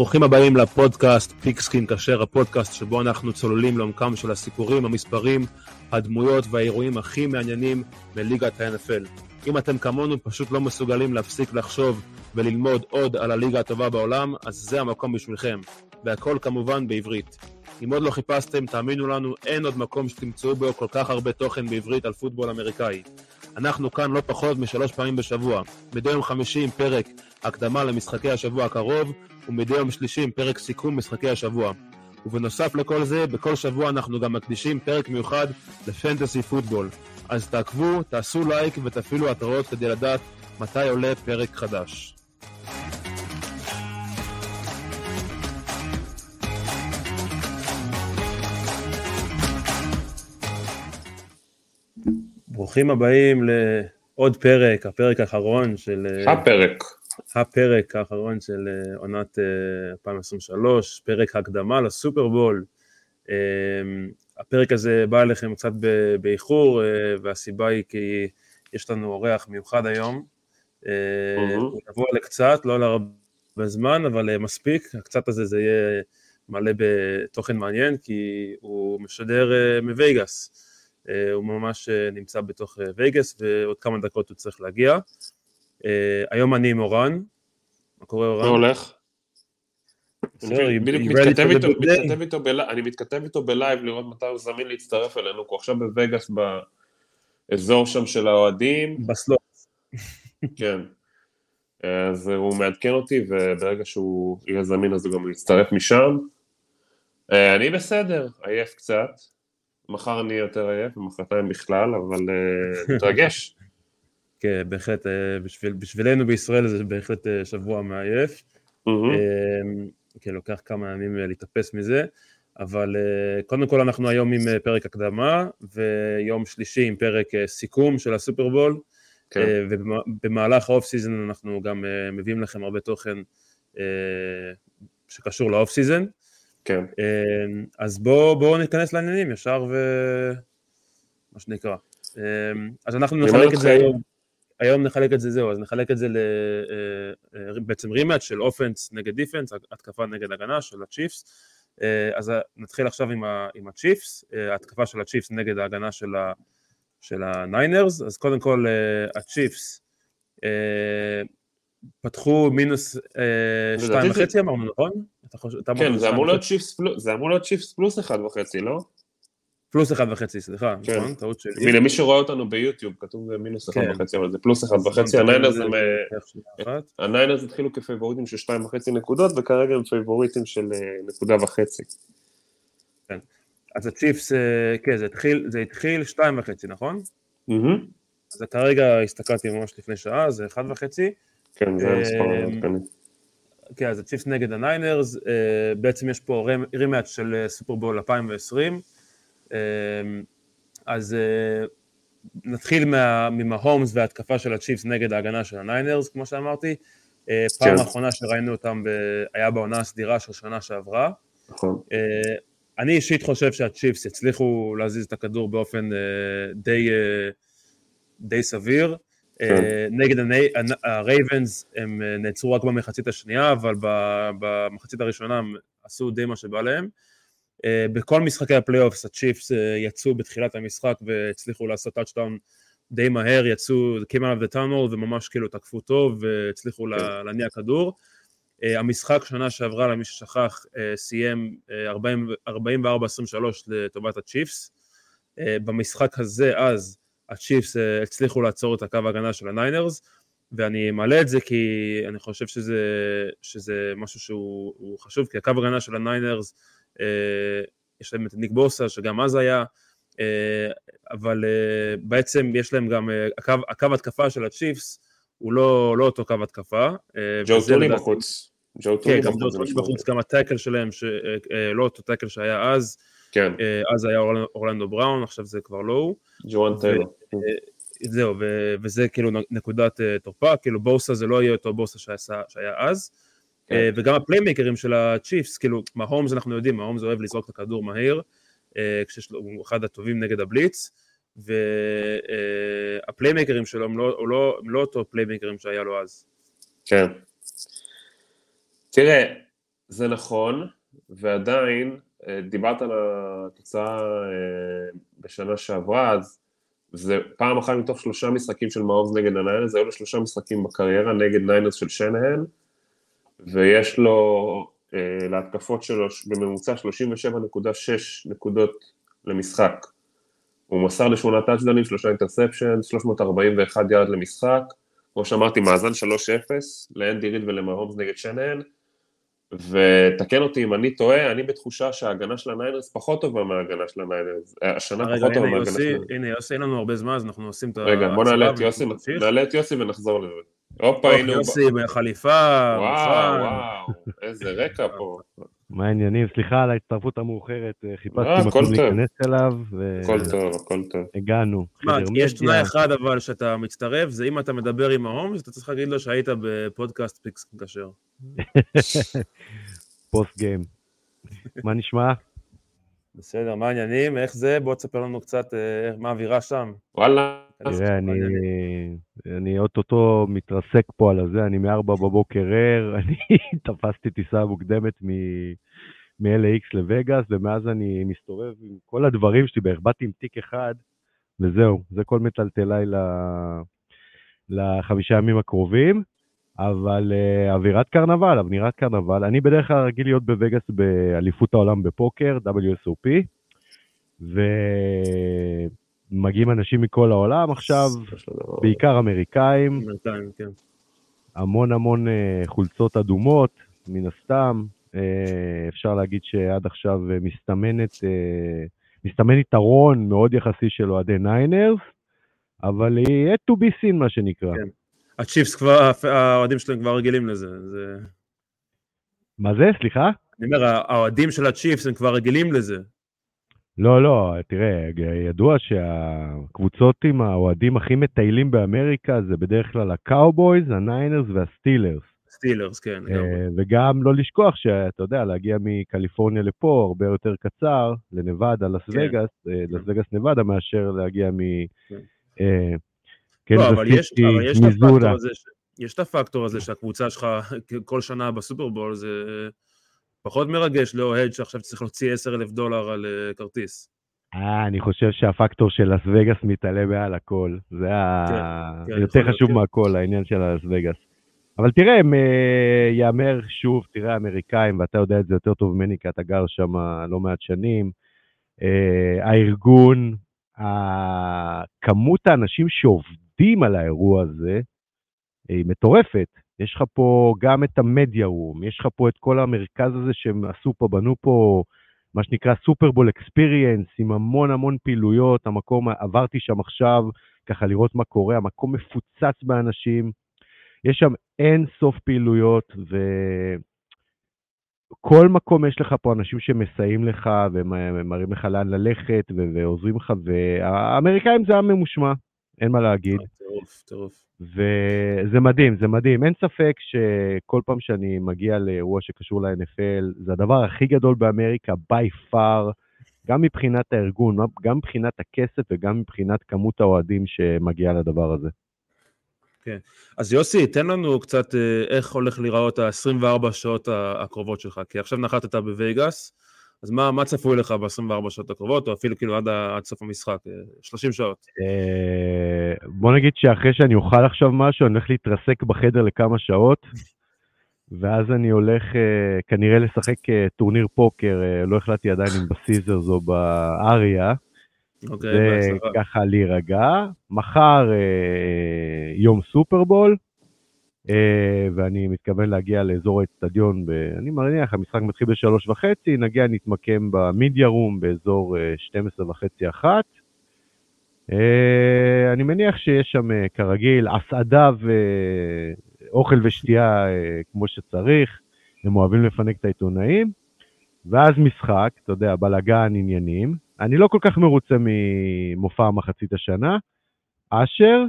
ברוכים הבאים לפודקאסט פיקסקין כשר, הפודקאסט שבו אנחנו צוללים לעומקם של הסיפורים, המספרים, הדמויות והאירועים הכי מעניינים מליגת ה-NFL. אם אתם כמונו פשוט לא מסוגלים להפסיק לחשוב וללמוד עוד על הליגה הטובה בעולם, אז זה המקום בשבילכם. והכל כמובן בעברית. אם עוד לא חיפשתם, תאמינו לנו, אין עוד מקום שתמצאו בו כל כך הרבה תוכן בעברית על פוטבול אמריקאי. אנחנו כאן לא פחות משלוש פעמים בשבוע. מדי יום חמישי עם פרק הקדמה למשחקי השבוע הקרוב, ומדי יום שלישי עם פרק סיכום משחקי השבוע. ובנוסף לכל זה, בכל שבוע אנחנו גם מקדישים פרק מיוחד לפנטסי פוטבול. אז תעקבו, תעשו לייק ותפעילו התראות כדי לדעת מתי עולה פרק חדש. ברוכים הבאים לעוד פרק, הפרק האחרון של... הפרק. הפרק האחרון של אה, עונת 2023, אה, פרק הקדמה לסופרבול. אה, הפרק הזה בא אליכם קצת באיחור, והסיבה היא כי יש לנו אורח מיוחד היום. הוא יבוא לקצת, לא להרבה זמן, אבל מספיק, הקצת הזה זה יהיה מלא בתוכן מעניין, כי הוא משדר מוויגאס. הוא ממש נמצא בתוך וייגאס, ועוד כמה דקות הוא צריך להגיע. Uh, היום אני עם אורן, מה קורה אורן? מה הולך? אני מתכתב איתו ב live לראות מתי הוא זמין להצטרף אלינו, הוא עכשיו בווגאס באזור שם של האוהדים. בסלוט. כן. אז הוא מעדכן אותי, וברגע שהוא יהיה זמין אז הוא גם יצטרף משם. אה, אני בסדר, עייף קצת. מחר אני יותר עייף, ומחרתיים בכלל, אבל אה, מתרגש. כן, בהחלט, אה, בשביל, בשבילנו בישראל זה בהחלט אה, שבוע מעייף. Mm-hmm. כן, לוקח כמה ימים להתאפס מזה, אבל קודם כל אנחנו היום עם פרק הקדמה, ויום שלישי עם פרק סיכום של הסופרבול, כן. ובמהלך ה off season אנחנו גם מביאים לכם הרבה תוכן שקשור ל off season. כן. אז בואו בוא ניכנס לעניינים ישר ו... מה שנקרא. אז אנחנו נחלק את זה היום. היום נחלק את זה זהו, אז נחלק את זה בעצם rematch של offense נגד defense, התקפה נגד הגנה של הצ'יפס, אז נתחיל עכשיו עם, ה, עם הצ'יפס, התקפה של הצ'יפס נגד ההגנה של, ה, של הניינרס, אז קודם כל הצ'יפס פתחו מינוס שתיים וחצי אמרנו נכון? כן, זה אמור להיות צ'יפס פלוס אחד וחצי, לא? פלוס אחד וחצי, סליחה, כן. נכון? טעות שלי. הנה, מי שרואה אותנו ביוטיוב, כתוב מינוס אחד כן. וחצי, אבל זה פלוס אחד וחצי, הניינרס התחילו כפייבוריטים של שתיים וחצי נקודות, וכרגע הם פייבוריטים של אה, נקודה וחצי. כן. אז הצ'יפס, אה, כן, זה התחיל, זה התחיל שתיים וחצי, נכון? אז כרגע הסתכלתי ממש לפני שעה, זה אחד וחצי. כן, זה המספר המעודכן. כן, אז הצ'יפס נגד הניינרס, בעצם יש פה rematch של סופרבול 2020, אמ, אז אה, נתחיל ממהומס וההתקפה של הצ'יפס נגד ההגנה של הניינרס, כמו שאמרתי. אה, פעם כן. האחרונה שראינו אותם היה בעונה הסדירה של שנה שעברה. נכון. אה, אני אישית חושב שהצ'יפס יצליחו להזיז את הכדור באופן די, די סביר. כן. נגד הרייבנס הם נעצרו רק במחצית השנייה, אבל במחצית הראשונה הם עשו די מה שבא להם. אה, בכל משחקי ה playoffs הצ'יפס אה, יצאו בתחילת המשחק והצליחו לעשות טאצ'דאון די מהר, יצאו, came out of the tunnel וממש כאילו תקפו טוב והצליחו כן. להניע כדור. אה, המשחק שנה שעברה, למי ששכח, סיים 44-23 לטובת הצ'יפס. במשחק הזה אז הצ'יפס הצליחו לעצור את הקו ההגנה של הניינרס ואני מעלה את זה כי אני חושב שזה, שזה משהו שהוא חשוב, כי הקו ההגנה של הניינרס יש להם את ניק בוסה שגם אז היה, אה, אבל אה, בעצם יש להם גם, הקו, הקו התקפה של הצ'יפס הוא לא, לא אותו קו התקפה. ג'ו תוני בחוץ. כן, גם ג'ו טוני בחוץ, גם ה tackle שלהם, לא אותו tackle שהיה אז, כן. אז היה אורלנדו בראון, עכשיו זה כבר לא הוא. ג'וואן טיילור. זהו, וזה כאילו נקודת תורפה, כאילו בוסה זה לא יהיה אותו בוסה שהיה אז. כן. אה, וגם הפליימקרים של הצ'יפס, כאילו, מההומס אנחנו יודעים, מההומס אוהב לזרוק את הכדור מהיר, אה, הוא אחד הטובים נגד הבליץ, והפליימקרים שלו הם לא, לא, לא אותו פליימקרים שהיה לו אז. כן. תראה, זה נכון, ועדיין, אה, דיברת על התוצאה אה, בשנה שעברה, אז זה פעם אחת מתוך שלושה משחקים של מהומס נגד הניינרס, היו לו שלושה משחקים בקריירה נגד ניינרס של שנהן, ויש לו אה, להתקפות שלו בממוצע 37.6 נקודות למשחק. הוא מסר לשמונה טאצ'דאונים, שלושה interception, 341 יארד למשחק, כמו שאמרתי, מאזן 3-0 לאנדי ריד ולמהומס נגד שנהן, ותקן אותי אם אני טועה, אני בתחושה שההגנה של הניינרס פחות טובה מההגנה של הניינרס, השנה רגע, פחות טובה מההגנה של הניינרס. הנה יוסי, אין לנו הרבה זמן, אז אנחנו עושים את ה... רגע, בוא נעלה את יוסי, נעלה את יוסי ונחזור לזה. הופה, הנה הוא... יוסי בחליפה, וואו, וואו, איזה רקע פה. מה העניינים? סליחה על ההצטרפות המאוחרת, אה, חיפשתי מקום להיכנס אליו. הכל טוב, הכל טוב. הגענו. יש תנאי אחד אבל שאתה מצטרף, זה אם אתה מדבר עם מהומס, אתה צריך להגיד לו שהיית בפודקאסט פיקס כשר. post game. מה נשמע? בסדר, מה העניינים? איך זה? בוא תספר לנו קצת אה, מה האווירה שם. וואלה. תראה, אני, אני אוטוטו מתרסק פה על הזה, אני מ-4 בבוקר ער, אני תפסתי טיסה מוקדמת מ-LAX לווגאס, ומאז אני מסתובב עם כל הדברים שלי, בערך באתי עם תיק אחד, וזהו, זה כל מטלטליי לחמישה ימים הקרובים. אבל uh, אווירת קרנבל, אווירת קרנבל. אני בדרך כלל רגיל להיות בווגאס באליפות העולם בפוקר, WSOP, ומגיעים אנשים מכל העולם עכשיו, בעיקר אמריקאים. כן. המון המון uh, חולצות אדומות, מן הסתם. Uh, אפשר להגיד שעד עכשיו מסתמנת, uh, מסתמן יתרון מאוד יחסי של אוהדי ניינרס, אבל yet to be seen, מה שנקרא. כן. הצ'יפס כבר, האוהדים שלהם כבר רגילים לזה. זה... מה זה? סליחה? אני אומר, האוהדים של הצ'יפס הם כבר רגילים לזה. לא, לא, תראה, ידוע שהקבוצות עם האוהדים הכי מטיילים באמריקה זה בדרך כלל הקאובויז, הניינרס והסטילרס. סטילרס, כן. אה, וגם לא לשכוח שאתה יודע, להגיע מקליפורניה לפה הרבה יותר קצר, לנבדה, לס כן. וגאס, אה, לס וגאס נבדה, מאשר להגיע מ... כן. אה, כן, לא, אבל יש, אבל יש את הפקטור הזה, יש את הפקטור הזה שהקבוצה שלך כל שנה בסופרבול זה פחות מרגש לאוהד שעכשיו צריך להוציא 10 אלף דולר על uh, כרטיס. אה, אני חושב שהפקטור של לס וגאס מתעלה מעל הכל. זה כן, כן, יותר חשוב כן. מהכל, העניין של לס וגאס. אבל תראה, הם, uh, יאמר שוב, תראה, האמריקאים, ואתה יודע את זה יותר טוב ממני, כי אתה גר שם לא מעט שנים, uh, הארגון, כמות האנשים שעובדים, עובדים על האירוע הזה היא מטורפת. יש לך פה גם את המדיה רום, יש לך פה את כל המרכז הזה שהם עשו פה, בנו פה מה שנקרא סופרבול אקספיריאנס, עם המון המון פעילויות, המקום, עברתי שם עכשיו ככה לראות מה קורה, המקום מפוצץ באנשים, יש שם אין סוף פעילויות, וכל מקום יש לך פה אנשים שמסייעים לך ומראים לך לאן ללכת ועוזרים לך, והאמריקאים זה עם ממושמע, אין מה להגיד. טירוף, טירוף. וזה מדהים, זה מדהים. אין ספק שכל פעם שאני מגיע לאירוע שקשור ל-NFL, זה הדבר הכי גדול באמריקה, by far, גם מבחינת הארגון, גם מבחינת הכסף וגם מבחינת כמות האוהדים שמגיעה לדבר הזה. כן. אז יוסי, תן לנו קצת אה, איך הולך להיראות ה-24 שעות הקרובות שלך, כי עכשיו נחתת בווייגאס, אז מה, מה צפוי לך ב-24 שעות הקרובות, או אפילו כאילו עד, עד סוף המשחק, 30 אה, שעות? אה, בוא נגיד שאחרי שאני אוכל עכשיו משהו, אני הולך להתרסק בחדר לכמה שעות, ואז אני הולך אה, כנראה לשחק טורניר פוקר, לא החלטתי עדיין אם בסיזרס או באריה. אוקיי, וככה להירגע. מחר יום סופרבול. אה, ואני מתכוון להגיע לאזור האצטדיון, אני מניח, המשחק מתחיל בשלוש וחצי, נגיע, נתמקם במדיה רום באזור 12 אה, וחצי אחת. אה, אני מניח שיש שם כרגיל הסעדה ואוכל ושתייה כמו שצריך, הם אוהבים לפנק את העיתונאים, ואז משחק, אתה יודע, בלאגן, עניינים. אני לא כל כך מרוצה ממופע מחצית השנה. אשר,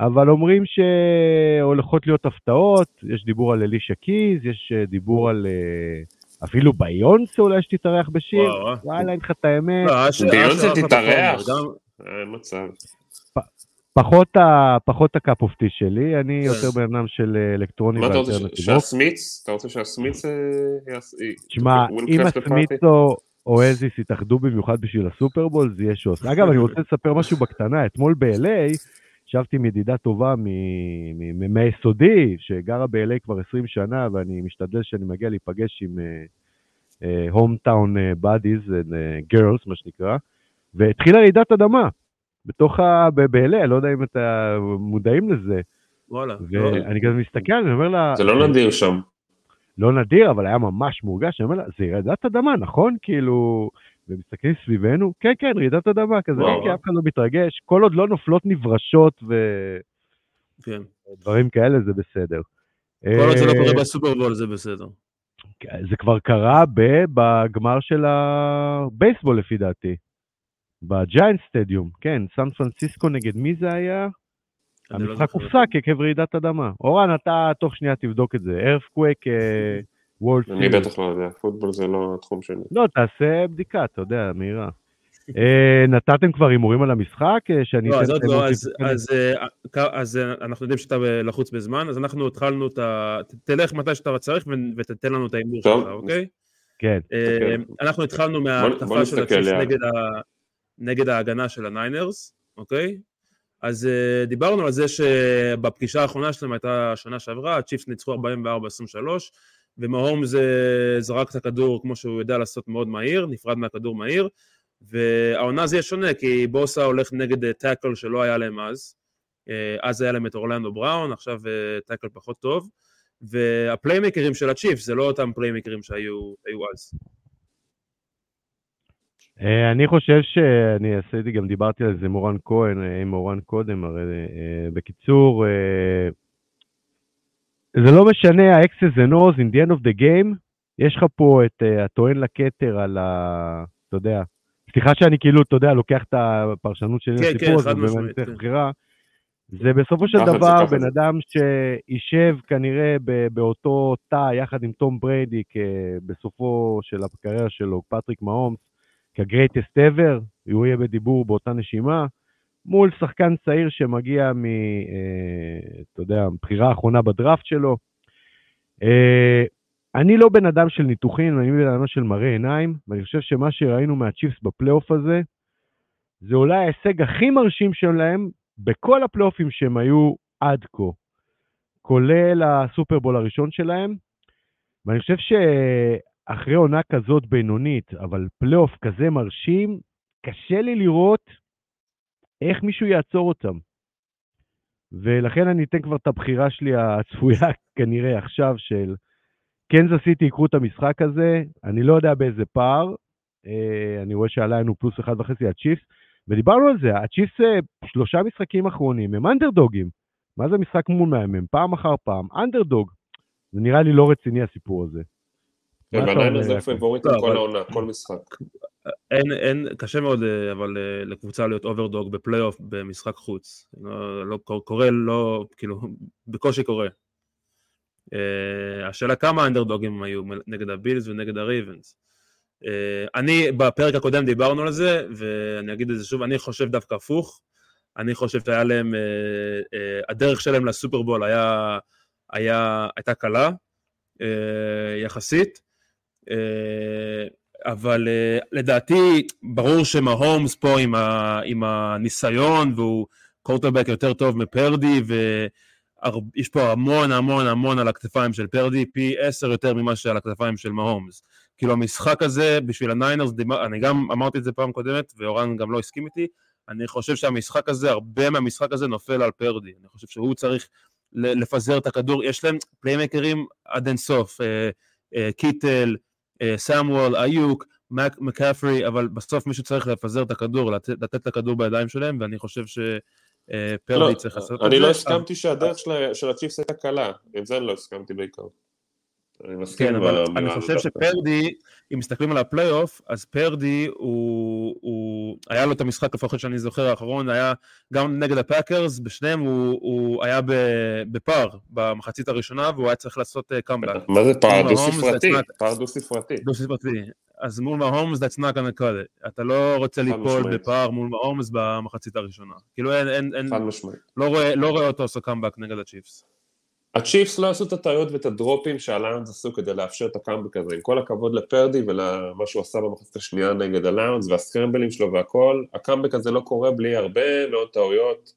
אבל אומרים שהולכות להיות הפתעות, יש דיבור על אלישה קיז, יש אה, דיבור על אה, אפילו ביונסה אולי שתתארח בשיר, וואלה, אין לך את האמת. לא, ביונסה תתארח? אין מצב. פחות, ה, פחות הקאפ אופטי שלי, אני כן. יותר בן אדם של אה, אלקטרוני מה אתה רוצה. שהסמיץ? אתה רוצה שהסמיץ... אה, יעש- י- תשמע, אם? או או אזיס יתאחדו במיוחד בשביל הסופרבול, זה יהיה שוס. אגב, אני רוצה לספר משהו בקטנה. אתמול ב-LA, ישבתי עם ידידה טובה מ- מ- מ- מהיסודי, שגרה ב-LA כבר 20 שנה, ואני משתדל שאני מגיע להיפגש עם הום טאון בדיז, גרלס, מה שנקרא, והתחילה רעידת אדמה. בתוך ה... ב- ב-LA, לא יודע אם אתה מודעים לזה. וואלה. לא, ואני כזה מסתכל, אני אומר לה... זה לא נדיר שם. לא נדיר, אבל היה ממש מורגש, אני אומר לה, זה רעידת אדמה, נכון? כאילו, ומסתכלים סביבנו, כן, כן, רעידת אדמה, כזה, וואו. אוקיי, אף אחד לא מתרגש, כל עוד לא נופלות נברשות כן. ודברים כאלה, זה בסדר. כל עוד זה לא אה, קורה בסופרבול זה בסדר. זה כבר קרה בגמר של הבייסבול, לפי דעתי. בג'יינט סטדיום, כן, סן פרנסיסקו נגד מי זה היה? לא המשחק. הופסק עקב רעידת אדמה. אורן, אתה תוך שנייה תבדוק את זה. ארפקוויק, וולד אני בטח לא יודע, פוטבול זה לא התחום שלי. לא, תעשה בדיקה, אתה יודע, מהירה. אה, נתתם כבר הימורים על המשחק? אה, שאני לא, אתן אז עוד את לא, אז- אה, אנחנו יודעים שאתה לחוץ בזמן, אז אנחנו התחלנו את ה... תלך מתי שאתה צריך ותתן לנו את ההימור. שלך, אוקיי? כן. אה, אנחנו התחלנו בוא מההתקפה של הצ'יפס. נגד ההגנה של הניינרס, אוקיי? אז דיברנו על זה שבפגישה האחרונה שלהם הייתה שנה שעברה, הצ'יפס ניצחו 44-23, ומהומס אה, זרק את הכדור כמו שהוא יודע לעשות מאוד מהיר, נפרד מהכדור מהיר, והעונה זה יהיה שונה, כי בוסה הולך נגד אה, tackle שלא היה להם אז, אה, אז היה להם את אורלנדו בראון, עכשיו אה, tackle פחות טוב, והפליימקרים של הצ'יפס זה לא אותם פליימקרים שהיו היו אז. אני חושב שאני עשיתי, גם דיברתי על זה עם מורן כהן, עם מורן קודם, הרי בקיצור, זה לא משנה, ה-X's and O's in the end of the game, יש לך פה את אה, הטוען לכתר על ה... אתה יודע, סליחה שאני כאילו, אתה יודע, לוקח את הפרשנות שלי כן, כן, לסיפור הזה, חד ובאמת משמעית, צריך כן. בחירה. זה בסופו של דבר בן. אדם שישב כנראה ב- באותו תא יחד עם תום בריידי בסופו של הקריירה שלו, פטריק מהומס, כ-greatest ever, הוא יהיה בדיבור באותה נשימה, מול שחקן צעיר שמגיע מ... אה, אתה יודע, בחירה האחרונה בדראפט שלו. אה, אני לא בן אדם של ניתוחים, אני בן אדם של מראה עיניים, ואני חושב שמה שראינו מהצ'יפס בפלייאוף הזה, זה אולי ההישג הכי מרשים שלהם בכל הפלייאופים שהם היו עד כה, כולל הסופרבול הראשון שלהם, ואני חושב שאחרי עונה כזאת בינונית, אבל פלייאוף כזה מרשים, קשה לי לראות איך מישהו יעצור אותם. ולכן אני אתן כבר את הבחירה שלי הצפויה כנראה עכשיו של קנזס סיטי ייקחו את המשחק הזה, אני לא יודע באיזה פער, אה, אני רואה שעלה לנו פלוס אחד וחצי הצ'יפס, ודיברנו על זה, הצ'יפס אה, שלושה משחקים אחרונים הם אנדרדוגים. מה זה משחק מול מהמם? פעם אחר פעם, אנדרדוג. זה נראה לי לא רציני הסיפור הזה. והניינרס אומר, זה יעקב? פייבוריטים לא, כל העונה, כל משחק. אין, אין, קשה מאוד, אה, אבל אה, לקבוצה להיות אוברדוג בפלייאוף במשחק חוץ. לא, לא קור- קורה, לא, כאילו, בקושי קורה. Uh, השאלה כמה אנדרדוגים הם היו נגד הבילס ונגד הרייבנס. Uh, אני, בפרק הקודם דיברנו על זה, ואני אגיד את זה שוב, אני חושב דווקא הפוך. אני חושב שהיה להם, uh, uh, הדרך שלהם לסופרבול היה, היה, הייתה קלה, uh, יחסית. Uh, אבל uh, לדעתי, ברור שמהומס פה עם, ה, עם הניסיון, והוא קורטרבק יותר טוב מפרדי, ויש פה המון המון המון על הכתפיים של פרדי, פי עשר יותר ממה שעל הכתפיים של מהומס. כאילו המשחק הזה, בשביל הניינרס, אני גם אמרתי את זה פעם קודמת, ואורן גם לא הסכים איתי, אני חושב שהמשחק הזה, הרבה מהמשחק הזה נופל על פרדי. אני חושב שהוא צריך לפזר את הכדור, יש להם פליימקרים עד אינסוף, אה, אה, קיטל, סמואל, איוק, מק, מקאפרי, אבל בסוף מישהו צריך לפזר את הכדור, לתת, לתת את הכדור בידיים שלהם, ואני חושב שפרדי לא, צריך לעשות את זה. אני לא הסכמתי שהדרך של- של הצ'יפס הייתה קלה, עם זה אני לא הסכמתי בעיקר. אני מסכים כן, אבל אני חושב. שפרדי, אם מסתכלים על הפלייאוף, אז פרדי הוא, הוא, היה לו את המשחק לפחות שאני זוכר האחרון, היה גם נגד הפאקרס, בשניהם הוא, הוא היה בפער במחצית הראשונה, והוא היה צריך לעשות קאמבק. מה זה פער מול דו ההומס, ספרתי? that's not- פער דו ספרתי. דו ספרתי. אז מול מההומס, that's not gonna cut it. אתה לא רוצה ליפול. בפער מול מההומס במחצית הראשונה. כאילו אין, חד משמעית. לא, רואה, לא רואה אותו עושה קאמבק נגד הצ'יפס. הצ'יפס לא עשו את הטעויות ואת הדרופים שהליונס עשו כדי לאפשר את הקאמבק הזה, עם כל הכבוד לפרדי ולמה שהוא עשה במחצית השנייה נגד הליונס והסקרמבלים שלו והכל, הקאמבק הזה לא קורה בלי הרבה מאוד טעויות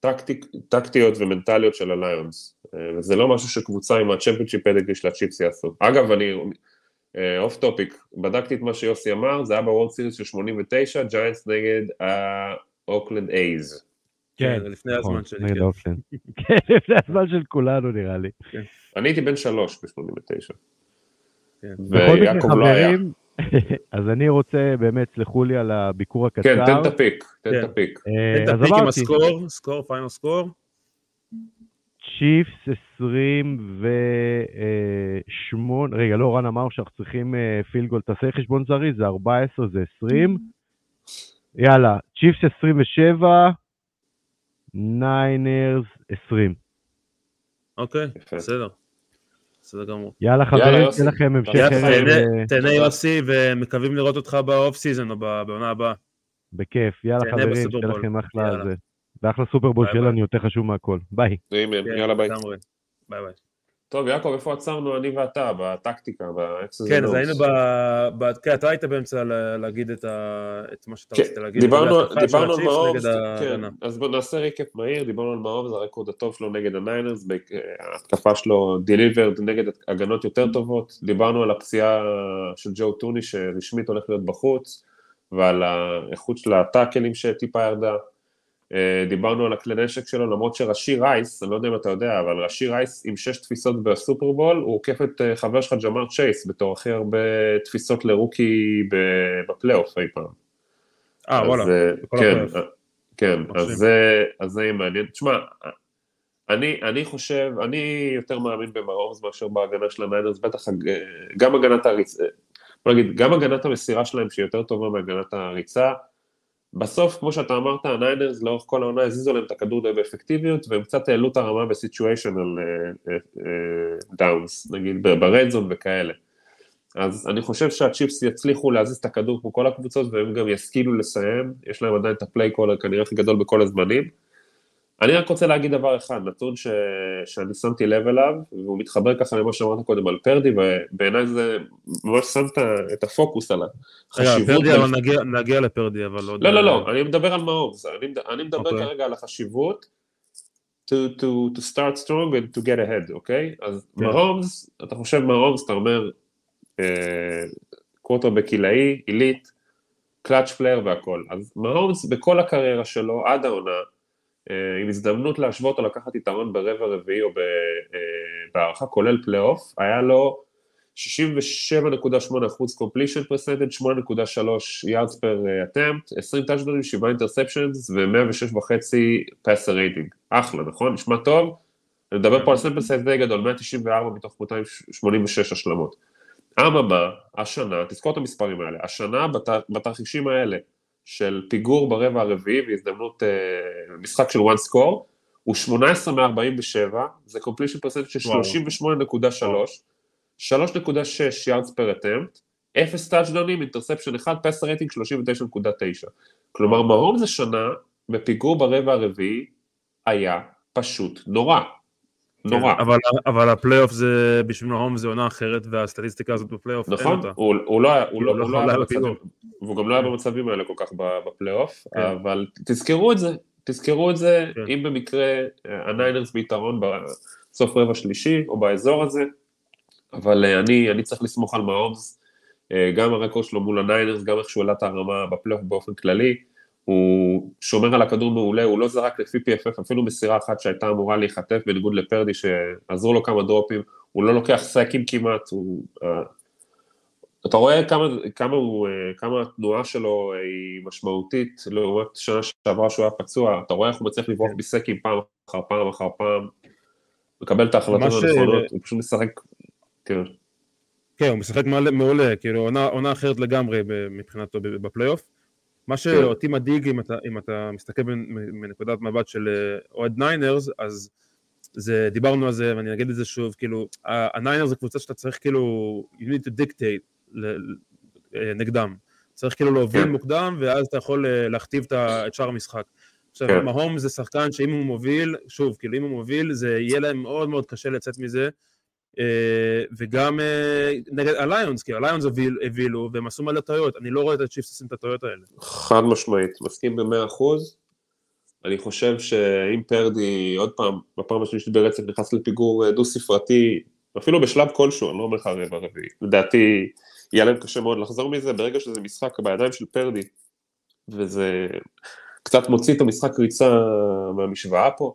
טקטיק, טקטיות ומנטליות של הליונס, אה, וזה לא משהו שקבוצה עם ה championship pedigree של הצ'יפס יעשו. אגב, אני, off topic, בדקתי את מה שיוסי אמר, זה היה ב World Series של 89, ג'יינטס נגד האוקלנד אייז. כן, לפני נכון, הזמן שלי, נגד כן. האופלנד. כן, לפני הזמן של כולנו נראה לי. אני הייתי בן שלוש ב-89. כן. בכל מקרה, ויעקב לא היה. חברים, אז אני רוצה, באמת, סלחו לי על הביקור הקצר. כן, תן את ה pick, תן כן. את ה pick. אה, את אז ה pick עם ה score, score, final score. צ'יפס 28, רגע, לא, רן אמר שאנחנו צריכים field goal, תעשה חשבון זריז, זה 14, זה 20. יאללה, צ'יפס 27, ניינרס 20. אוקיי. בסדר. בסדר גמור. יאללה חברים. תהיה לכם המשך ערב תהנה. אה, תהנה יוסי, ומקווים לראות אותך ב off season או ב- בעונה הבאה. בכיף. יאללה חברים. שיהיה לכם אחלה. זה. ואחלה סופרבול ביי שיהיה ביי. לנו יותר חשוב מהכל. ביי. כן, יאללה ביי. ביי ביי. טוב, יעקב, איפה עצרנו אני ואתה? בטקטיקה, ב X's כן, אז היינו ב... ב- כן, אתה היית באמצע לה- להגיד את ה- את מה שאתה כן, רצית להגיד. דיברנו, דיברנו על נגד כן. אז בואו נעשה recap מהיר, דיברנו על מהומס, ה record הטוב שלו נגד הניינרס, ההתקפה שלו delivered נגד הגנות יותר טובות, דיברנו על הפציעה של ג'ו ת'וני שרשמית הולך להיות בחוץ, ועל האיכות של הטאקלים שטיפה ירדה, דיברנו על הכלי נשק שלו, למרות שרשי רייס, אני לא יודע אם אתה יודע, אבל רשי רייס עם שש תפיסות בסופרבול, הוא עוקף את אה, חבר שלך ג'מאר צ'ייס בתור הכי הרבה תפיסות ל rookie בפלייאוף אי פעם. אה, וואלה. אה, כן. אה, כן, אז. זה, אז זה יהיה מעניין. תשמע, אני, אני חושב, אני יותר מאמין במהומס מאשר בהגנה של הניינרס, בטח גם הגנת הריצה, בוא נגיד, גם הגנת המסירה שלהם שהיא יותר טובה מהגנת הריצה, בסוף, כמו שאתה אמרת, הניינרס לאורך כל העונה הזיזו להם את הכדור די באפקטיביות, והם קצת העלו את הרמה ב situational דאונס, נגיד ב-רד זון וכאלה. אז אני חושב שהצ'יפס יצליחו להזיז את הכדור כמו כל הקבוצות, והם גם ישכילו לסיים, יש להם עדיין את הפליי קולר כנראה הכי גדול בכל הזמנים. אני רק רוצה להגיד דבר אחד, נתון ש... שאני שמתי לב אליו, והוא מתחבר ככה למה שאמרת קודם על פרדי, ובעיניי זה ממש שם את הפוקוס על רגע, החשיבות. פרדי, בין- אבל נגיע- נגיע לפרדי, אבל עוד... לא, לא, לא, אני מדבר על מעוז, אני, אני מדבר אוקיי. כרגע על החשיבות to, to, to start strong and to get ahead, אוקיי? אז כן. מהומס, אתה חושב מהומס, אתה אומר קווטר בקילאי, עילית, clutch player והכל. אז מהומס בכל הקריירה שלו, עד העונה, אה, עם הזדמנות להשוות או לקחת יתרון ברבע רביעי או אה, בהערכה כולל פלייאוף, היה לו 67.8 אחוז completion percentage, 8.3 yards per uh, attempt, 20 touchdowns, 7 interceptions ו-106.5 passer rating. אחלה, נכון? נשמע טוב? אני מדבר פה על sample size די גדול, 194 מתוך 286 השלמות. אממה, השנה, תזכור את המספרים האלה, השנה בת, בתרחישים האלה של פיגור ברבע הרביעי והזדמנות, אה, משחק של one score, הוא 18 מ-47, זה completion percentage של וואו. 38.3, 3.6 yards per attempt, 0 טאצ'דאונים, interception 1, passer rating 39.9. כלומר, מהומס השנה בפיגור ברבע הרביעי היה פשוט נורא. נורא. כן, אבל, אבל הפלייאוף זה, בשביל מהומס זה עונה אחרת, והסטטיסטיקה הזאת בפלייאוף אין נכון, אותה. הוא, הוא לא הוא לא, הוא לא לא יכול היה היה במצבים, והוא גם לא היה במצבים האלה כל כך בפלייאוף, כן. אבל תזכרו את זה, תזכרו את זה, כן. אם במקרה אה, הניינרס ביתרון בסוף רבע שלישי או באזור הזה, אבל אה, אני, אני צריך לסמוך על מהומס, אה, גם ה record שלו מול הניינרס, גם איך שהוא העלה את הרמה בפלייאוף באופן כללי, הוא שומר על הכדור מעולה, הוא לא זרק לפי PFF אפילו מסירה אחת שהייתה אמורה להיחטף בניגוד לפרדי שעזרו לו כמה דרופים, הוא לא לוקח סאקים כמעט, הוא... אה, אתה רואה כמה, כמה, הוא, אה, כמה התנועה שלו אה, היא משמעותית לעומת שנה שעברה שהוא היה פצוע, אתה רואה איך הוא מצליח לברוח בסקים פעם אחר פעם אחר פעם, מקבל את ההחלטות הנכונות, הוא פשוט משחק, כן. כן, הוא משחק מעולה, כאילו עונה, עונה אחרת לגמרי מבחינתו בפלייאוף. מה כן. שאותי מדאיג אם אתה, אם אתה מסתכל מנקודת מבט של אה, אוהד ניינרס, אז זה, דיברנו על זה ואני אגיד את זה שוב, כאילו, הניינרס זה קבוצה שאתה צריך כאילו, you need to dictate אה, נגדם. צריך כאילו להוביל כן. מוקדם ואז אתה יכול אה, להכתיב את שאר המשחק. עכשיו, כן. מהומס זה שחקן שאם הוא מוביל, שוב, כאילו אם הוא מוביל, זה יהיה להם מאוד מאוד קשה לצאת מזה. אה, וגם אה, נגד הליונס, כי הליונס הבילו והם עשו מלא טעויות, אני לא רואה את הצ'יפס עושים את הטעויות האלה. חד משמעית, מסכים במאה אחוז. אני חושב שאם פרדי עוד פעם, בפעם השלישית ברצף נכנס לפיגור אה, דו ספרתי, אפילו בשלב כלשהו, אני לא אומר לך רבע רביעי, לדעתי יהיה להם קשה מאוד לחזור מזה, ברגע שזה משחק בידיים של פרדי, וזה קצת מוציא את המשחק ריצה מהמשוואה פה,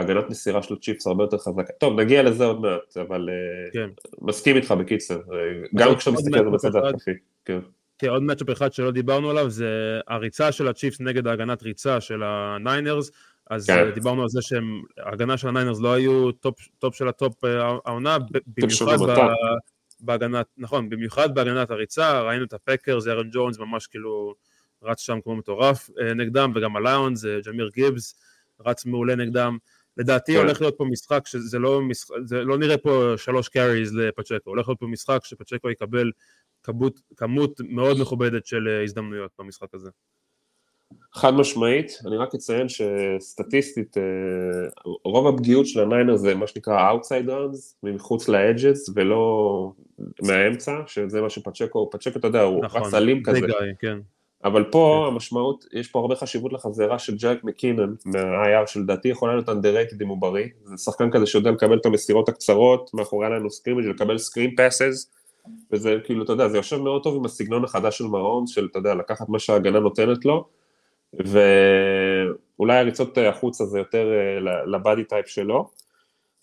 הגנת מסירה של צ'יפס הרבה יותר חזקה. טוב, נגיע לזה עוד מעט, אבל אה, כן. מסכים איתך בקיצר, אה, גם כשאתה מסתכל על זה בצד ההתקפי. כן. כן, עוד matchup אחד שלא דיברנו עליו זה הריצה של הצ'יפס נגד ההגנת ריצה של הניינרס, אז כן. דיברנו על זה שההגנה של הניינרס לא היו top, top של ה top העונה, במיוחד ב, בהגנת, נכון, במיוחד בהגנת הריצה, ראינו את הפקרס, אהרון ג'ונס ממש כאילו רץ שם כמו מטורף נגדם, וגם הליונס, ג'מיר גיבס, רץ מעולה נגדם. לדעתי כן. הולך להיות פה משחק שזה לא, משחק, זה לא נראה פה שלוש קאריז לפצ'קו, הולך להיות פה משחק שפצ'קו יקבל כמות, כמות מאוד מכובדת של אה, הזדמנויות במשחק הזה. חד משמעית, אני רק אציין שסטטיסטית אה, רוב הפגיעות של הניינר זה מה שנקרא outside runs, מחוץ לאדג'ס ולא מהאמצע, שזה מה שפצ'קו, פצ'קו אתה יודע, הוא נכון, רץ אלים כזה, guy, כן. אבל פה כן. המשמעות, יש פה הרבה חשיבות לחזרה של ג'ריק מקינון מה-IR שלדעתי יכולה להיות underrated אם הוא בריא, זה שחקן כזה שיודע לקבל את המסירות הקצרות מאחורי line of scrimmage לקבל screen passes וזה כאילו אתה יודע זה יושב מאוד טוב עם הסגנון החדש של מהומס של אתה יודע לקחת מה שההגנה נותנת לו ואולי הריצות החוצה זה יותר אה, ל body type שלו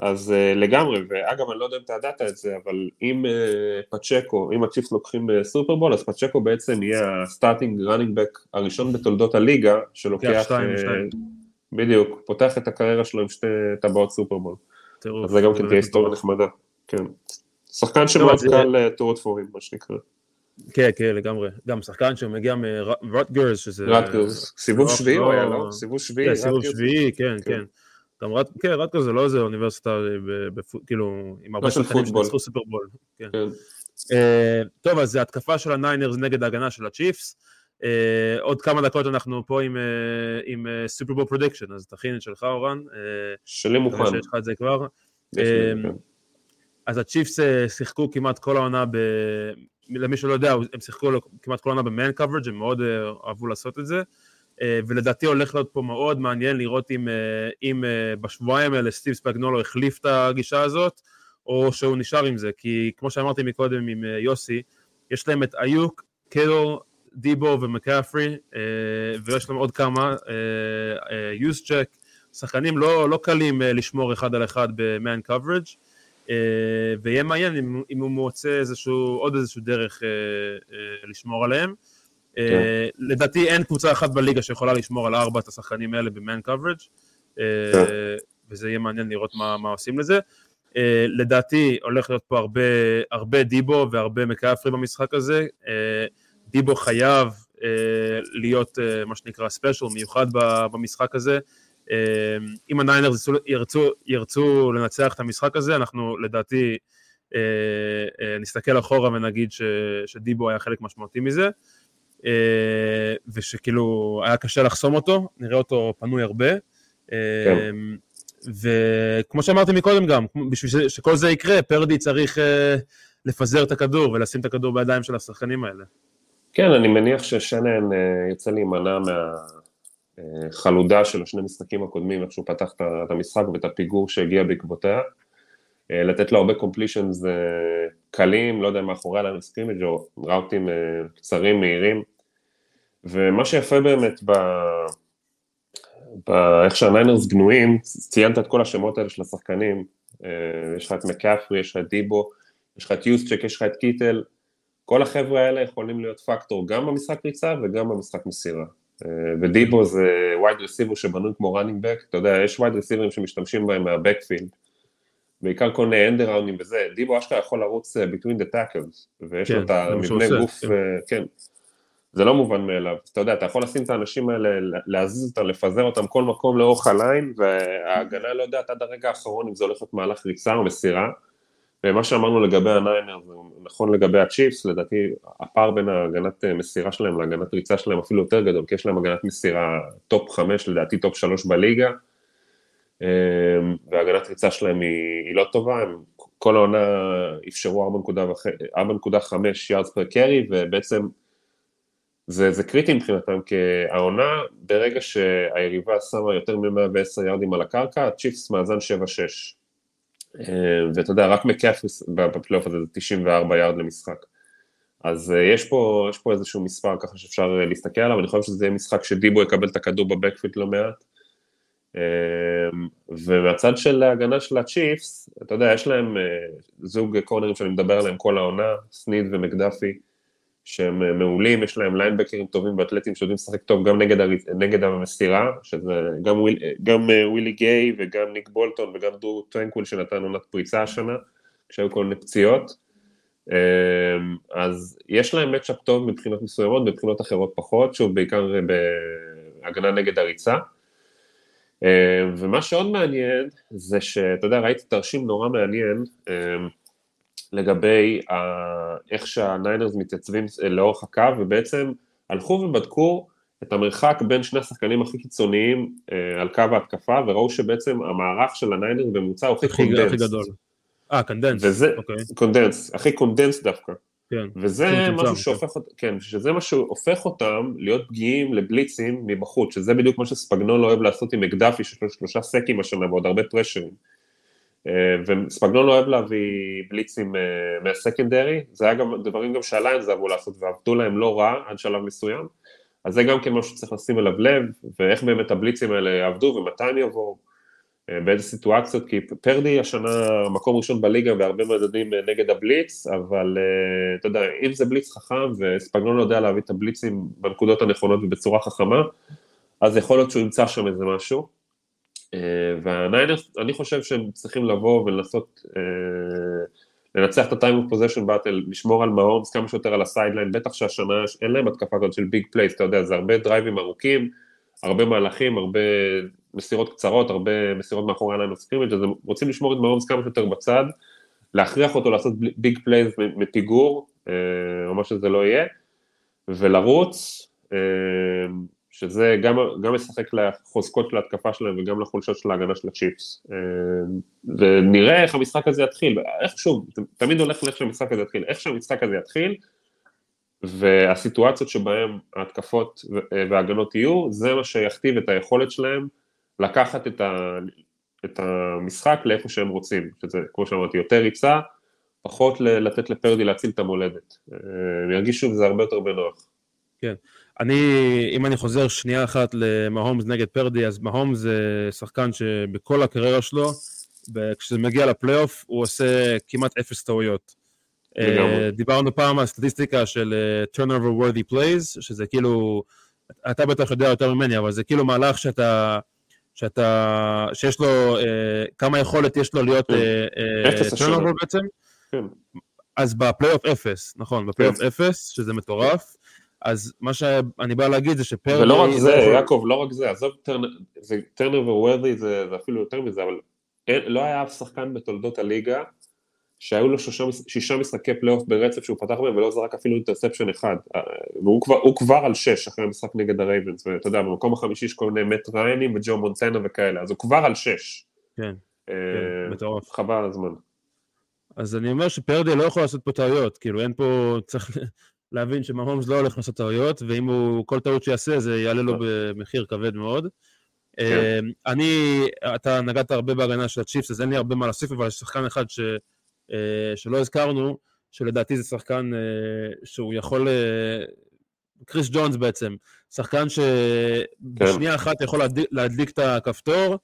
אז אה, לגמרי, ואגב אני לא יודע אם אתה ידעת את זה, אבל אם אה, פצ'קו, אם הצ'יפס לוקחים אה, סופרבול, אז פצ'קו בעצם יהיה ה starting running back הראשון בתולדות הליגה, שלוקח, שתיים, אה, שתיים. בדיוק, פותח את הקריירה שלו עם שתי טבעות סופרבול. אז זה גם כן תהיה היסטוריה נחמדה, כן. שחקן שמאוד קל טורות פורים, מה שנקרא. כן, כן, לגמרי. גם שחקן שמגיע מרוטגרס, שזה... רוטגרס, סיבוב לא- שביעי הוא היה, לא? לא- סיבוב שביעי. כן, סיבוב שביעי, כן, כן. כן. גם רד, כן, רוטגרס זה לא איזה אוניברסיטה, כאילו, עם הרבה שחקנים שניצחו סופרבול. כן. כן. אה, טוב, אז זה התקפה של הניינרס נגד ההגנה של הצ'יפס. אה, עוד כמה דקות אנחנו פה עם, אה, עם סופרבול prediction, אז תכין את שלך אורן. אה, שלי מוכן. שיש לך את זה כבר. אה, אז הצ'יפס שיחקו כמעט כל העונה, ב... למי שלא יודע, הם שיחקו כמעט כל העונה ב man coverage, הם מאוד אהבו לעשות את זה. אה, ולדעתי הולך להיות פה מאוד מעניין לראות אם, אה, אם אה, בשבועיים האלה סטיב ספגנולו החליף את הגישה הזאת, או שהוא נשאר עם זה, כי כמו שאמרתי מקודם עם יוסי, יש להם את איוק, קדו, דיבו ומקאפרי, ויש להם עוד כמה, יוסצ'ק, שחקנים לא, לא קלים לשמור אחד על אחד ב-man coverage, ויהיה מעניין אם, אם הוא מוצא איזשהו, עוד איזשהו דרך לשמור עליהם. כן. אה, לדעתי אין קבוצה אחת בליגה שיכולה לשמור על ארבעת השחקנים האלה coverage, אה, כן. וזה יהיה מעניין לראות מה, מה עושים לזה. אה, לדעתי הולך להיות פה הרבה, הרבה דיבו והרבה מקאפרי במשחק הזה. דיבו חייב להיות מה שנקרא special, מיוחד במשחק הזה. אם הניינרס ירצו, ירצו לנצח את המשחק הזה, אנחנו לדעתי נסתכל אחורה ונגיד ש, שדיבו היה חלק משמעותי מזה. אה, ושכאילו היה קשה לחסום אותו, נראה אותו פנוי הרבה. אה, כן. וכמו שאמרתי מקודם גם, בשביל שכל זה יקרה, פרדי צריך אה, לפזר את הכדור ולשים את הכדור בידיים של השחקנים האלה. כן, אני מניח ששנן יצא להימנע מהחלודה של השני משחקים הקודמים, איך שהוא פתח את המשחק ואת הפיגור שהגיע בעקבותיה. לתת לו הרבה completions קלים, לא יודע, מאחורי ה line scrimmage או ראוטים קצרים, מהירים. ומה שיפה באמת ב... באיך שהניינרס בנויים, ציינת את כל השמות האלה של השחקנים, אה, יש לך את מקאפרי, יש לך את דיבו, יש לך את יוסטצ'ק, יש לך את קיטל, כל החבר'ה האלה יכולים להיות פקטור גם במשחק ריצה וגם במשחק מסירה. אה, ודיבו זה wide receiver שבנוי כמו running back, אתה יודע, יש wide רסיברים שמשתמשים בהם מה backfield, בעיקר כל מיני אנדראונים וזה, דיבו אשכרה יכול לרוץ אה, between the tackles, ויש כן, לו את המבנה גוף, כן. כן. זה לא מובן מאליו. אתה יודע, אתה יכול לשים את האנשים האלה, להזיז אותם, לפזר אותם כל מקום לאורך ה line, וההגנה לא יודעת עד הרגע האחרון אם זה הולך להיות מהלך ריצה או מסירה. ומה שאמרנו לגבי הניינר זה נכון לגבי הצ'יפס, לדעתי הפער בין ההגנת אה, מסירה שלהם להגנת ריצה שלהם אפילו יותר גדול, כי יש להם הגנת מסירה top 5, לדעתי top 3 בליגה, אה, והגנת ריצה שלהם היא, היא לא טובה, הם כל העונה אפשרו 4.5 yards per carry, ובעצם זה, זה קריטי מבחינתם, כי העונה, ברגע שהיריבה שמה יותר מ-110 יארדים על הקרקע, הצ'יפס מאזן 7-6. אה, ואתה יודע, רק מקאפריס בפלייאוף הזה זה 94 יארד למשחק. אז אה, יש פה, יש פה איזשהו מספר ככה שאפשר אה, להסתכל עליו, אני חושב שזה יהיה משחק שדיבו יקבל את הכדור בבקפיט לא מעט. ומהצד של ההגנה של הצ'יפס, אתה יודע, יש להם זוג קורנרים שאני מדבר עליהם כל העונה, סניד ומקדפי, שהם מעולים, יש להם ליינבקרים טובים ואתלטים שיודעים לשחק טוב גם נגד, הר... נגד המסירה, שזה גם, וויל, גם ווילי גיי וגם ניק בולטון וגם דרו טרנקוויל שנתן עונת פריצה השנה, כשהיו כל מיני פציעות. אז יש להם matchup טוב מבחינות מסוימות, מבחינות אחרות פחות, שוב בעיקר בהגנה נגד הריצה. ומה שעוד מעניין זה שאתה יודע, ראיתי תרשים נורא מעניין, לגבי ה... איך שהניינרס מתייצבים לאורך הקו, ובעצם הלכו ובדקו את המרחק בין שני השחקנים הכי קיצוניים אה, על קו ההתקפה, וראו שבעצם המערך של הניינרס בממוצע הוא הכי condensed. הכי גדול. אה, condensed. וזה, אוקיי. condensed, הכי condensed דווקא. כן. וזה משהו כן. שהופך, אות- כן, שזה מה שהופך אותם להיות פגיעים לבליצים מבחוץ, שזה בדיוק מה שספגנון לא אוהב לעשות עם אקדפי, שיש לו שלושה סקים השנה ועוד הרבה פרשרים. אה, וספגנון אוהב להביא בליצים אה, מהסקנדרי, זה היה גם דברים גם שהליינס אהבו לעשות ועבדו להם לא רע עד שלב מסוים, אז זה גם כן משהו שצריך לשים אליו לב, ואיך באמת הבליצים האלה יעבדו ומתי הם יבואו, אה, באיזה סיטואציות, כי פרדי השנה מקום ראשון בליגה בהרבה מדדים נגד הבליץ, אבל אתה יודע, אם זה בליץ חכם וספגנולו יודע להביא את הבליצים בנקודות הנכונות ובצורה חכמה, אז יכול להיות שהוא ימצא שם איזה משהו. אה, והניינרס, אני חושב שהם צריכים לבוא ולנסות אה, לנצח את ה-time of possession battle, לשמור על מהומס כמה שיותר על ה sideline, בטח שהשנה אין להם התקפה כזאת של big plays, אתה יודע, זה הרבה דרייבים ארוכים, הרבה מהלכים, הרבה מסירות קצרות, הרבה מסירות מאחורי ה line ה scrimmage, אז הם רוצים לשמור את מהומס כמה שיותר בצד, להכריח אותו לעשות big plays מפיגור, אה, או מה שזה לא יהיה, ולרוץ, שזה גם, גם משחק לחוזקות של ההתקפה שלהם וגם לחולשות של ההגנה של הצ'יפס. אה, ונראה איך המשחק הזה יתחיל, איך שוב, תמיד הולך לאיך שהמשחק הזה יתחיל, איך שהמשחק הזה יתחיל, והסיטואציות שבהן ההתקפות וההגנות יהיו, זה מה שיכתיב את היכולת שלהם לקחת את, ה, את המשחק לאיפה שהם רוצים, שזה כמו שאמרתי, יותר ריצה, פחות לתת לפרדי להציל את המולדת. אה, הם ירגישו בזה הרבה יותר בנוח. אני, אם אני חוזר שנייה אחת למהומס נגד פרדי, אז מהומס זה שחקן שבכל הקריירה שלו, כשזה מגיע לפלייאוף, הוא עושה כמעט אפס טעויות. אה, דיברנו פעם על סטטיסטיקה של אה, turnover worthy plays, שזה כאילו, אתה בטח יודע יותר ממני, אבל זה כאילו מהלך שאתה, שאתה, שיש לו, אה, כמה יכולת יש לו להיות כן. turnover בעצם, כן. אז בפלייאוף אפס, נכון, בפלייאוף. אפס, שזה מטורף. אז מה שאני בא להגיד זה שפרדי... ולא רק זה, יכול- יעקב, לא רק זה, עזוב, זה turnover worthy זה זה אפילו יותר מזה, אבל אין- לא היה אף שחקן בתולדות הליגה שהיו לו שישה, שישה משחקי פלייאוף ברצף שהוא פתח בהם ולא זרק אפילו interception אחד, אה, והוא כבר, כבר על שש אחרי המשחק נגד הרייבנס, ואתה יודע, במקום החמישי יש כל מיני מט ריינים וג'ו מונטנה וכאלה, אז הוא כבר על שש. כן, אה, כן, מטורף. חבל על הזמן. אז אני אומר שפרדי לא יכול לעשות פה טעויות, כאילו אין פה, צריך להבין שמהומס לא הולך לעשות טעויות, ואם הוא, כל טעות שיעשה זה יעלה לו במחיר כבד מאוד. כן. אה, אני, אתה נגעת הרבה בהגנה של הצ'יפס, אז אין לי הרבה מה להוסיף, אבל יש שחקן אחד ש, אה, שלא הזכרנו, שלדעתי זה שחקן אה, שהוא יכול, אה, קריס ג'ונס בעצם, שחקן שבשנייה אחת יכול להדליק, להדליק את הכפתור,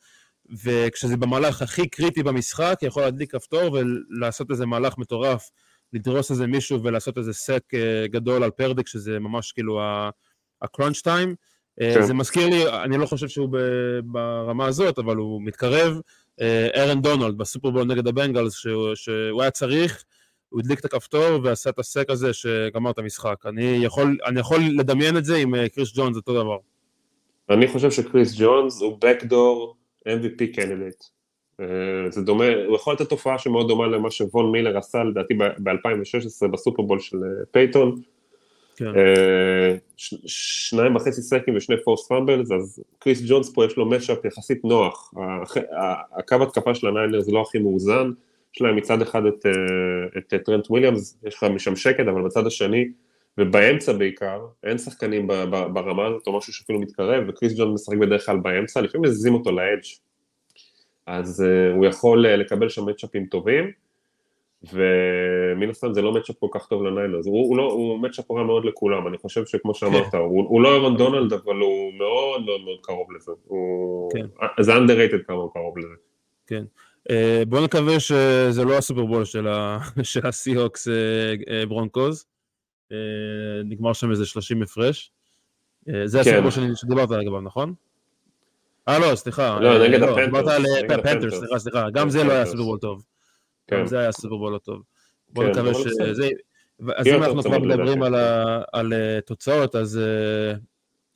וכשזה במהלך הכי קריטי במשחק, יכול להדליק כפתור ולעשות איזה מהלך מטורף, לדרוס איזה מישהו ולעשות איזה סק אה, גדול על פרדיק, שזה ממש כאילו הקראנץ' טיים. כן. זה מזכיר לי, אני לא חושב שהוא ברמה הזאת, אבל הוא מתקרב. ארון דונלד בסופרבול נגד הבנגלס, שהוא, שהוא היה צריך, הוא הדליק את הכפתור ועשה את ה sack הזה שגמר את המשחק. אני יכול, אני יכול לדמיין את זה עם אה, קריס ג'ונס, אותו דבר. אני חושב שקריס ג'ונס הוא backdoor MVP candidate. זה דומה, הוא יכול לתת תופעה שמאוד דומה למה שוון מילר עשה לדעתי ב-2016 בסופרבול של אה, פייטון. כן. אה, שניים וחצי סקים ושני forced fumbles, אז קריס ג'ונס פה יש לו matchup יחסית נוח. הקו התקפה של הניינר זה לא הכי מאוזן, יש להם מצד אחד את, אה, את טרנט וויליאמס, יש לך משם שקט, אבל בצד השני, ובאמצע בעיקר, אין שחקנים ברמה הזאת או משהו שאפילו מתקרב, וקריס ג'ונס משחק בדרך כלל באמצע, לפעמים מזיזים אותו ל edge. אז אה, הוא יכול אה, לקבל שם מצ'אפים טובים. ומן הסתם זה לא matchup כל כך טוב לניינרס, הוא, הוא, לא, הוא matchup רע מאוד לכולם, אני חושב שכמו שאמרת, כן. הוא, הוא לא ארון דונלד, אבל הוא מאוד מאוד מאוד קרוב לזה, הוא, כן. זה underrated כמה הוא קרוב לזה. כן, אה, בוא נקווה שזה לא הסופרבול של, ה, של הסיהוקס ברונקוז, נגמר שם איזה 30 הפרש, זה כן. הסופרבול שדיברת עליו, נכון? אה לא, סליחה, לא, נגד הפנטרס, דיברת על הפנטרס, סליחה, סליחה, גם זה לא היה סופרבול טוב. כן. זה היה סופרבול לא טוב. בוא כן, נקווה שזה... אז אם אנחנו כבר מדברים על, ה... על אה, תוצאות, אז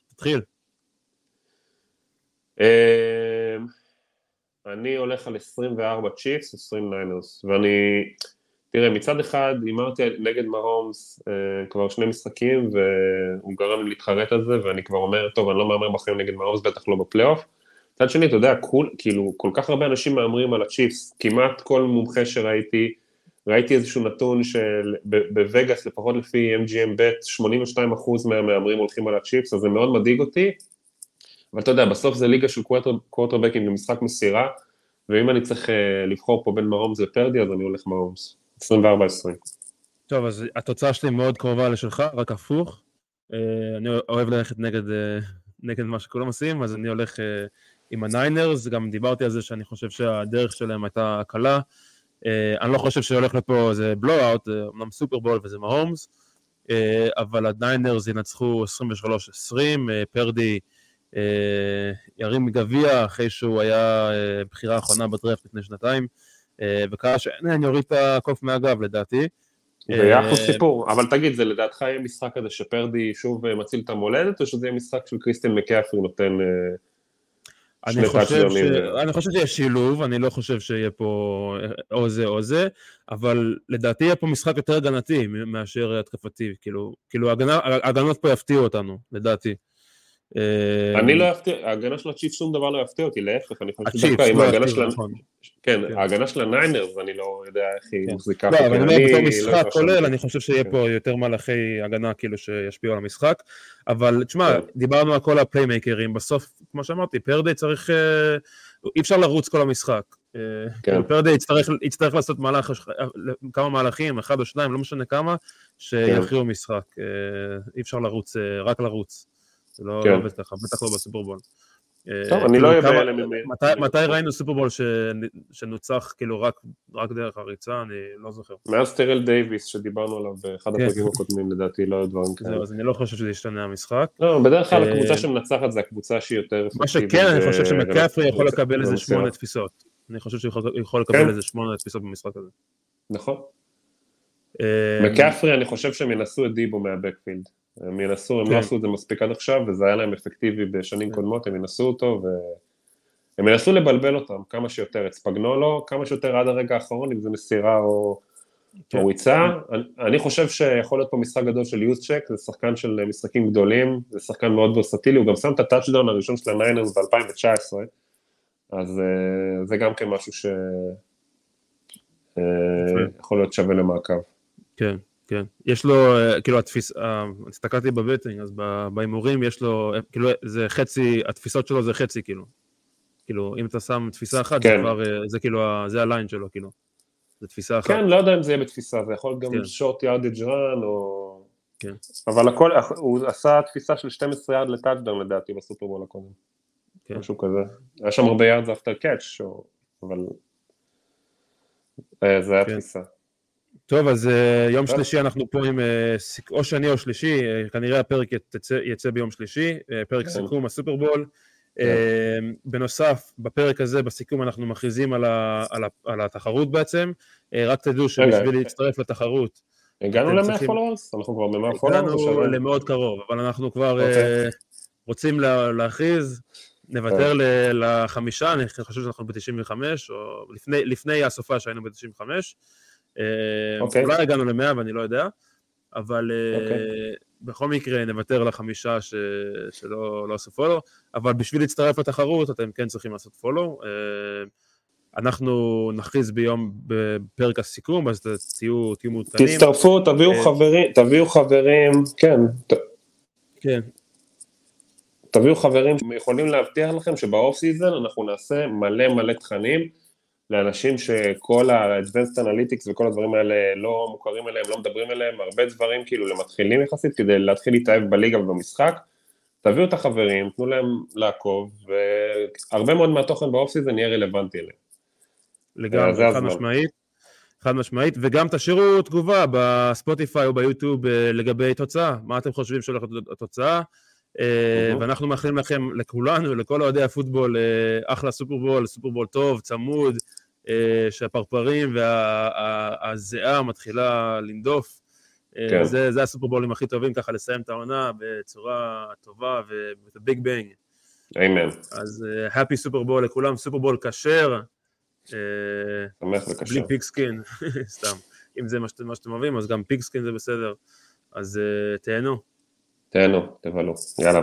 תתחיל. אממ, אני הולך על 24 צ'יפס, 20 ניינרס, ואני... תראה, מצד אחד הימרתי נגד מהומס כבר שני משחקים, והוא גרם לי להתחרט על זה, ואני כבר אומר, טוב, אני לא מהמר בחיים נגד מהומס, בטח לא בפלייאוף. מצד שני, אתה יודע, כול, כאילו, כל כך הרבה אנשים מהמרים על הצ'יפס, כמעט כל מומחה שראיתי, ראיתי איזשהו נתון של בווגאס, לפחות לפי MGM ב', 82% מהמהמרים הולכים על הצ'יפס, אז זה מאוד מדאיג אותי, אבל אתה יודע, בסוף זה ליגה של קוואטרבקים במשחק מסירה, ואם אני צריך אה, לבחור פה בין מהומס לפרדי, אז אני הולך מהומס, 24-20. טוב, אז התוצאה שלי מאוד קרובה לשלך, רק הפוך. אה, אני אוהב ללכת נגד, אה, נגד מה שכולם עושים, אז אני הולך... עם הניינרס, גם דיברתי על זה שאני חושב שהדרך שלהם הייתה קלה. אה, אני לא חושב שהולך לפה איזה blowout, זה אמנם סופרבול וזה מהומס, uh, אבל הניינרס ינצחו 23-20, uh, פרדי uh, ירים גביע אחרי שהוא היה בחירה אחרונה בדרפט לפני שנתיים, וקרה שאני אוריד את הקוף מהגב לדעתי. זה יהיה אחלה סיפור, אבל תגיד, זה לדעתך יהיה משחק כזה שפרדי שוב מציל את המולדת, או שזה יהיה משחק של קריסטיאן מקאפרי נותן... אני חושב, ש... אני חושב שיש שילוב, אני לא חושב שיהיה פה או זה או זה, אבל לדעתי יהיה פה משחק יותר הגנתי מאשר התקפתי, כאילו, כאילו ההגנות פה יפתיעו אותנו, לדעתי. אה, אני לא אפתיע, ההגנה של הצ'יפס שום דבר לא יפתיע אותי, להפך, אני חושב שדווקא עם לא ההגנה של... נכון. כן, כן, ההגנה של הניינרס, אני לא יודע איך היא כן. מחזיקה. לא, אבל אני אומר בתור לא משחק כולל, אני חושב שיהיה פה כן. יותר מהלכי הגנה כאילו שישפיעו על המשחק, אבל תשמע, דיברנו על כל הפליימייקרים, בסוף, כמו שאמרתי, פרדי צריך, אה, אי אפשר לרוץ כל המשחק. אה, כאילו פרדי יצטרך לעשות כמה מהלכים, אחד או שניים, לא משנה כמה, שיכריעו משחק. אי אפשר לרוץ, רק לרוץ. זה לא כן. עובד ככה, בטח לא בסופרבול. טוב, אה, אני לא אהיה בהלם ממנו. מתי ראינו סופרבול שנוצח כאילו רק דרך הריצה, אני לא זוכר. מאז טרל דייוויס שדיברנו עליו באחד כן. הפרקים הקודמים, לדעתי לא היו דברים כאלה. אז אני לא חושב שזה ישתנה המשחק. לא, בדרך כלל אה, הקבוצה שמנצחת זה הקבוצה שהיא יותר... מה שכן, אני חושב שמקאפרי יכול לקבל איזה שמונה תפיסות. אני חושב שהוא יכול לקבל כן. איזה שמונה תפיסות במשחק הזה. נכון. אה, מקאפרי, אני חושב שהם ינסו את דיבו מה backfield. הם ינסו, הם לא כן. עשו את זה מספיק עד עכשיו, וזה היה להם אפקטיבי בשנים כן. קודמות, הם ינסו אותו, והם ינסו לבלבל אותם כמה שיותר, את ספגנולו, כמה שיותר עד הרגע האחרון, אם זה מסירה או כן. ריצה. אני, אני חושב שיכול להיות פה משחק גדול של יוזצ'ק, זה שחקן של משחקים גדולים, זה שחקן מאוד ורסטילי, הוא גם שם את הטאצ'דאון הראשון של הניינרס ב-2019, אז uh, זה גם כן משהו שיכול uh, להיות שווה למעקב. כן. כן, יש לו, אה, כאילו התפיס, אה, הסתכלתי בבטינג, אז בהימורים יש לו, אה, כאילו זה חצי, התפיסות שלו זה חצי כאילו. כאילו, אם אתה שם תפיסה אחת, כן. זה כבר, זה כאילו, זה הליין שלו, כאילו. זה תפיסה אחת. כן, לא יודע אם זה יהיה בתפיסה, זה יכול גם כן. שורט יארדג' רן, או... כן. אבל הכל, הוא עשה תפיסה של 12 יארד לטאצ'דאון לדעתי בסופרבול הקודם. כן. משהו כזה. היה שם הרבה יארד זה after catch, אבל... זה היה כן. תפיסה. טוב, אז אה, יום שלישי אנחנו פה עם אה, או שני או שלישי, כנראה הפרק יצא, ביום שלישי, פרק כן. סיכום הסופרבול. אה, בנוסף, בפרק הזה, בסיכום, אנחנו מכריזים על, התחרות בעצם. אה, רק תדעו שבשביל להצטרף לתחרות... הגענו ל-100 followers? אנחנו כבר ב-100 followers? הגענו למאוד קרוב, אבל אנחנו כבר. אוקיי. רוצים להכריז, נוותר okay. לחמישה, אני חושב שאנחנו ב-95, או לפני הסופה שהיינו ב-95. Okay. אוקיי. אולי הגענו ל-100 ואני לא יודע, אבל okay. אוקיי. בכל מקרה נוותר לחמישה ש... שלא לא עשו follow, אבל בשביל להצטרף לתחרות אתם כן צריכים לעשות follow. אה, אנחנו נכריז ביום, בפרק הסיכום, אז תהיו, תהיו מעודכנים. תצטרפו, תביאו אה, חברים, תביאו חברים, כן. כן. תביאו חברים שיכולים להבטיח לכם שב off season אנחנו נעשה מלא מלא תכנים. לאנשים שכל ה-advanced analytics וכל הדברים האלה לא מוכרים אליהם, לא מדברים אליהם, הרבה דברים כאילו למתחילים יחסית כדי להתחיל להתאהב בליגה ובמשחק, תביאו את החברים, תנו להם לעקוב, והרבה מאוד מהתוכן ב off season יהיה רלוונטי אליהם. לגמרי, חד משמעית. חד משמעית, וגם תשאירו תגובה בספוטיפיי או ביוטיוב אה, לגבי תוצאה, מה אתם חושבים שהולכת התוצאה, אה, ואנחנו מאחלים לכם, לכולנו, לכל אוהדי הפוטבול, אה, אחלה סופרבול, סופרבול טוב, צמוד, אה, שהפרפרים והזיעה מתחילה לנדוף. כן. זה, זה הסופרבולים הכי טובים, ככה לסיים את העונה בצורה טובה וב big bang. אמן. אז happy סופרבול לכולם, סופרבול כשר. שמח וכשר. בלי pigskin, סתם. אם זה מה שאתם, מה שאתם אוהבים, אז גם pigskin זה בסדר. אז תהנו. תהנו, תבלו. יאללה.